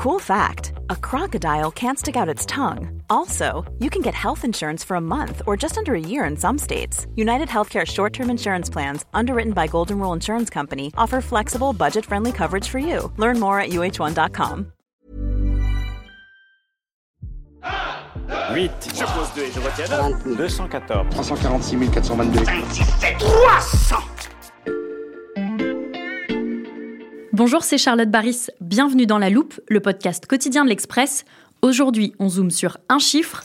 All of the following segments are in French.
Cool fact a crocodile can't stick out its tongue. Also, you can get health insurance for a month or just under a year in some states. United Healthcare short term insurance plans, underwritten by Golden Rule Insurance Company, offer flexible, budget friendly coverage for you. Learn more at uh1.com. 8. Je pose 2 et je retiens 214. 346 422. 300 Bonjour, c'est Charlotte Baris. Bienvenue dans La Loupe, le podcast quotidien de l'Express. Aujourd'hui, on zoome sur un chiffre.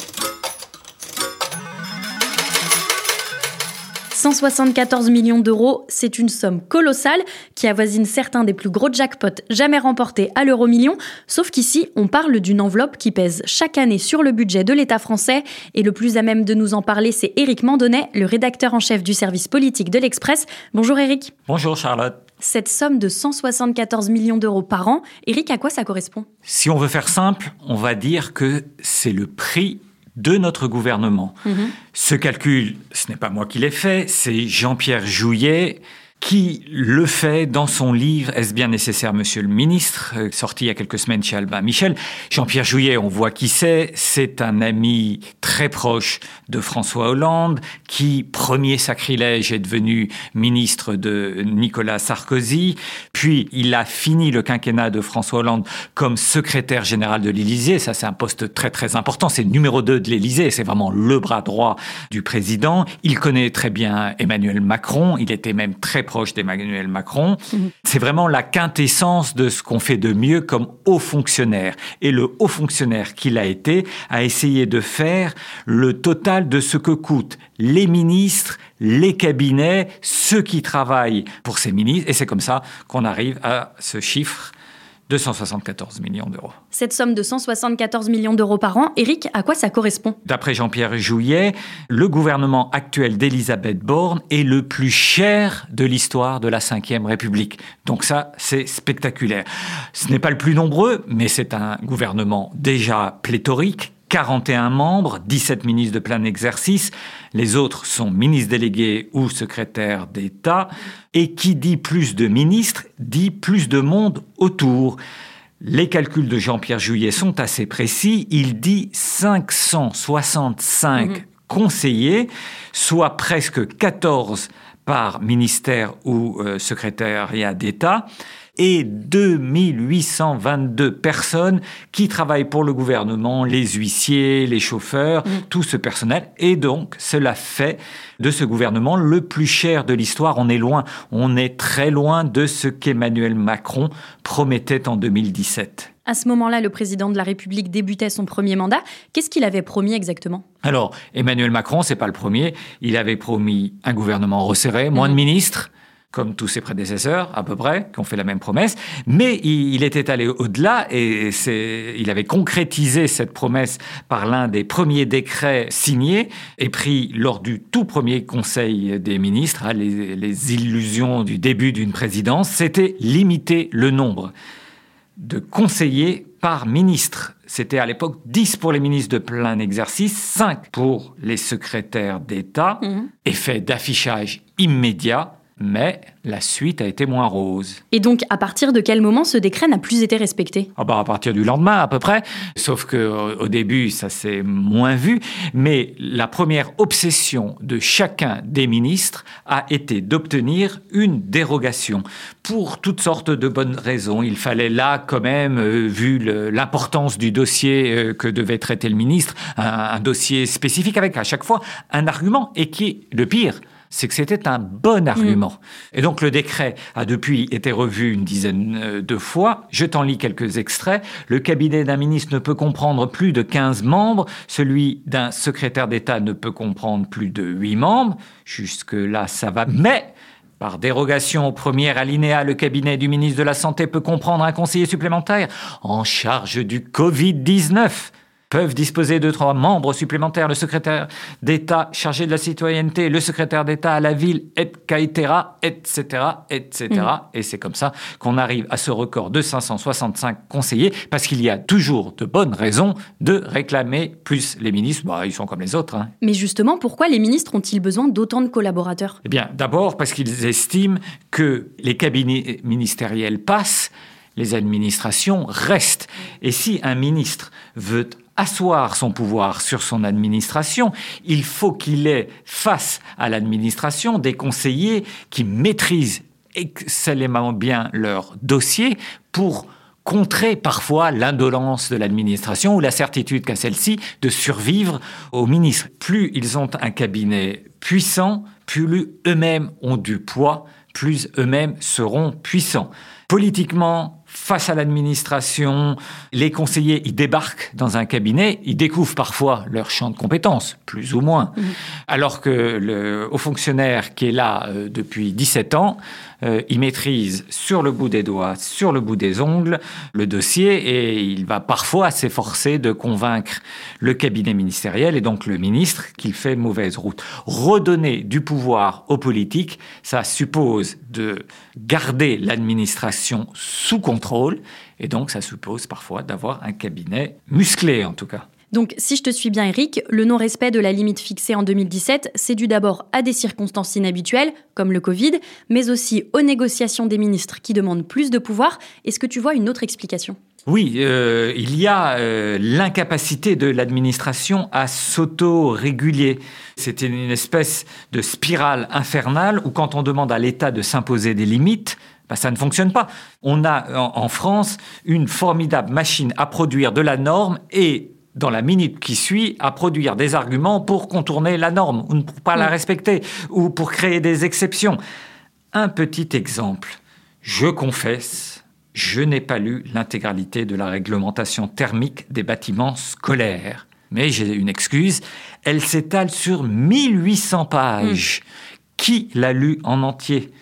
174 millions d'euros, c'est une somme colossale qui avoisine certains des plus gros jackpots jamais remportés à l'euro million, sauf qu'ici, on parle d'une enveloppe qui pèse chaque année sur le budget de l'État français, et le plus à même de nous en parler, c'est Éric Mandonnet, le rédacteur en chef du service politique de l'Express. Bonjour Éric. Bonjour Charlotte. Cette somme de 174 millions d'euros par an, Éric, à quoi ça correspond? Si on veut faire simple, on va dire que c'est le prix de notre gouvernement. Mhm. Ce calcul, ce n'est pas moi qui l'ai fait, c'est Jean-Pierre Jouyet qui le fait dans son livre Est-ce bien nécessaire, monsieur le ministre euh, sorti il y a quelques semaines chez Albin Michel. Jean-Pierre Jouyet, on voit qui c'est, c'est un ami très proche de François Hollande, qui, premier sacrilège, est devenu ministre de Nicolas Sarkozy, puis il a fini le quinquennat de François Hollande comme secrétaire général de l'Élysée, ça c'est un poste très très important, c'est le numéro 2 de l'Élysée, c'est vraiment le bras droit du président. Il connaît très bien Emmanuel Macron, il était même très proche d'Emmanuel Macron. C'est vraiment la quintessence de ce qu'on fait de mieux comme haut fonctionnaire. Et le haut fonctionnaire qu'il a été a essayé de faire le total de ce que coûtent les ministres, les cabinets, ceux qui travaillent pour ces ministres. Et c'est comme ça qu'on arrive à ce chiffre 274 millions d'euros. Cette somme de 174 millions d'euros par an, Éric, à quoi ça correspond? D'après Jean-Pierre Jouyet, le gouvernement actuel d'Elisabeth Borne est le plus cher de l'histoire de la Ve République. Donc ça, c'est spectaculaire. Ce n'est pas le plus nombreux, mais c'est un gouvernement déjà pléthorique 41 membres, 17 ministres de plein exercice, les autres sont ministres délégués ou secrétaires d'État, et qui dit plus de ministres dit plus de monde autour. Les calculs de Jean-Pierre Jouyet sont assez précis, il dit 565 Mhm. conseillers, soit presque 14 par ministère ou euh, secrétariat d'État et 2822 personnes qui travaillent pour le gouvernement, les huissiers, les chauffeurs, tout ce personnel. Et donc, cela fait de ce gouvernement le plus cher de l'histoire. On est loin, on est très loin de ce qu'Emmanuel Macron promettait en 2017. À ce moment-là, le président de la République débutait son premier mandat. Qu'est-ce qu'il avait promis exactement? Alors, Emmanuel Macron, c'est pas le premier. Il avait promis un gouvernement resserré, moins de ministres, comme tous ses prédécesseurs, à peu près, qui ont fait la même promesse. Mais il, il était allé au-delà et il avait concrétisé cette promesse par l'un des premiers décrets signés et pris lors du tout premier Conseil des ministres, hein, les, les illusions du début d'une présidence, c'était limiter le nombre de conseillers par ministre. C'était à l'époque 10 pour les ministres de plein exercice, 5 pour les secrétaires d'État, effet d'affichage immédiat, mais la suite a été moins rose. Et donc, à partir de quel moment ce décret n'a plus été respecté? Ah bah à partir du lendemain à peu près, sauf que euh, au début ça s'est moins vu, mais la première obsession de chacun des ministres a été d'obtenir une dérogation. Pour toutes sortes de bonnes raisons. Il fallait là quand même, euh, vu l'importance du dossier euh, que devait traiter le ministre, un, un dossier spécifique avec à chaque fois un argument. Et qui est le pire c'est que c'était un bon argument. Et donc le décret a depuis été revu une dizaine euh, de fois. Je t'en lis quelques extraits. Le cabinet d'un ministre ne peut comprendre plus de 15 membres. Celui d'un secrétaire d'État ne peut comprendre plus de 8 membres. Jusque-là, ça va. Mais par dérogation au premier alinéa, le cabinet du ministre de la Santé peut comprendre un conseiller supplémentaire en charge du Covid-19 peuvent disposer de trois membres supplémentaires, le secrétaire d'État chargé de la citoyenneté, le secrétaire d'État à la ville, et caetera, etc., etc. Et c'est comme ça qu'on arrive à ce record de 565 conseillers, parce qu'il y a toujours de bonnes raisons de réclamer plus les ministres. Bah, ils sont comme les autres. hein. Mais justement, pourquoi les ministres ont-ils besoin d'autant de collaborateurs? Eh bien, d'abord parce qu'ils estiment que les cabinets ministériels passent, les administrations restent. Et si un ministre veut asseoir son pouvoir sur son administration, il faut qu'il ait face à l'administration des conseillers qui maîtrisent excellemment bien leur dossier pour contrer parfois l'indolence de l'administration ou la certitude qu'a celle-ci de survivre aux ministres. Plus ils ont un cabinet puissant, plus eux-mêmes ont du poids, plus eux-mêmes seront puissants. Politiquement, face à l'administration, les conseillers, ils débarquent dans un cabinet, ils découvrent parfois leur champ de compétences, plus ou moins, mmh. alors que le haut fonctionnaire qui est là euh, depuis 17 ans, euh, il maîtrise sur le bout des doigts, sur le bout des ongles, le dossier et il va parfois s'efforcer de convaincre le cabinet ministériel et donc le ministre qu'il fait mauvaise route. Redonner du pouvoir aux politiques, ça suppose de garder l'administration sous contrôle et donc ça suppose parfois d'avoir un cabinet musclé en tout cas. Donc, si je te suis bien, Eric, le non-respect de la limite fixée en 2017, c'est dû d'abord à des circonstances inhabituelles, comme le Covid, mais aussi aux négociations des ministres qui demandent plus de pouvoir. Est-ce que tu vois une autre explication? Oui, euh, il y a euh, l'incapacité de l'administration à s'auto-réguler. C'était une espèce de spirale infernale où quand on demande à l'État de s'imposer des limites, bah, ça ne fonctionne pas. On a en France une formidable machine à produire de la norme et dans la minute qui suit, à produire des arguments pour contourner la norme ou pour pas la respecter ou pour créer des exceptions. Un petit exemple. Je confesse, je n'ai pas lu l'intégralité de la réglementation thermique des bâtiments scolaires. Mais j'ai une excuse, elle s'étale sur 1800 pages. Hmm. Qui l'a lu en entier?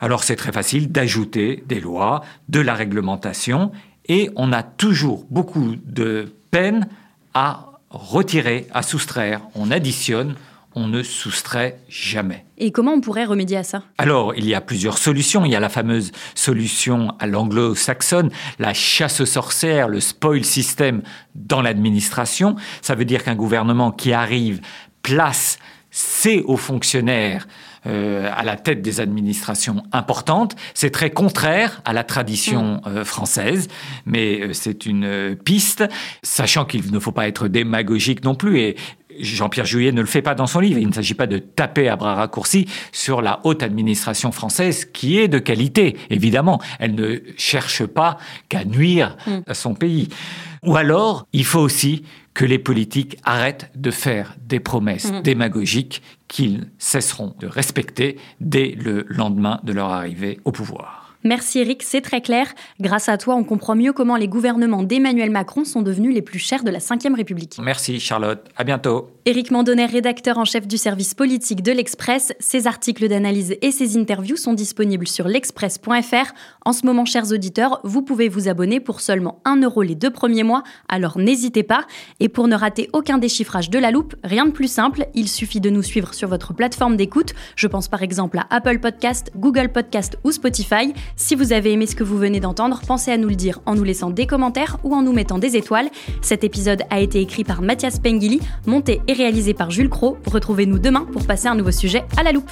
Alors c'est très facile d'ajouter des lois, de la réglementation, et on a toujours beaucoup de peine à retirer, à soustraire. On additionne, on ne soustrait jamais. Et comment on pourrait remédier à ça? Alors, il y a plusieurs solutions. Il y a la fameuse solution à l'anglo-saxonne, la chasse aux sorcières, le spoil system dans l'administration. Ça veut dire qu'un gouvernement qui arrive place ses hauts fonctionnaires euh, à la tête des administrations importantes. C'est très contraire à la tradition mm. euh, française, mais euh, c'est une piste, sachant qu'il ne faut pas être démagogique non plus. Et Jean-Pierre Jouyet ne le fait pas dans son livre. Il ne s'agit pas de taper à bras raccourcis sur la haute administration française, qui est de qualité, évidemment. Elle ne cherche pas qu'à nuire à son pays. Ou alors, il faut aussi que les politiques arrêtent de faire des promesses mm. démagogiques qu'ils cesseront de respecter dès le lendemain de leur arrivée au pouvoir. Merci Eric, c'est très clair. Grâce à toi, on comprend mieux comment les gouvernements d'Emmanuel Macron sont devenus les plus chers de la Ve République. Merci Charlotte, à bientôt. Éric Mandonnet, rédacteur en chef du service politique de l'Express. Ses articles d'analyse et ses interviews sont disponibles sur l'express.fr. En ce moment, chers auditeurs, vous pouvez vous abonner pour seulement 1 euro les deux premiers mois, alors n'hésitez pas. Et pour ne rater aucun déchiffrage de la loupe, rien de plus simple, il suffit de nous suivre sur votre plateforme d'écoute. Je pense par exemple à Apple Podcast, Google Podcast ou Spotify. Si vous avez aimé ce que vous venez d'entendre, pensez à nous le dire en nous laissant des commentaires ou en nous mettant des étoiles. Cet épisode a été écrit par Mathias Pengili, monté et réalisé par Jules Cro. Retrouvez-nous demain pour passer un nouveau sujet à la loupe.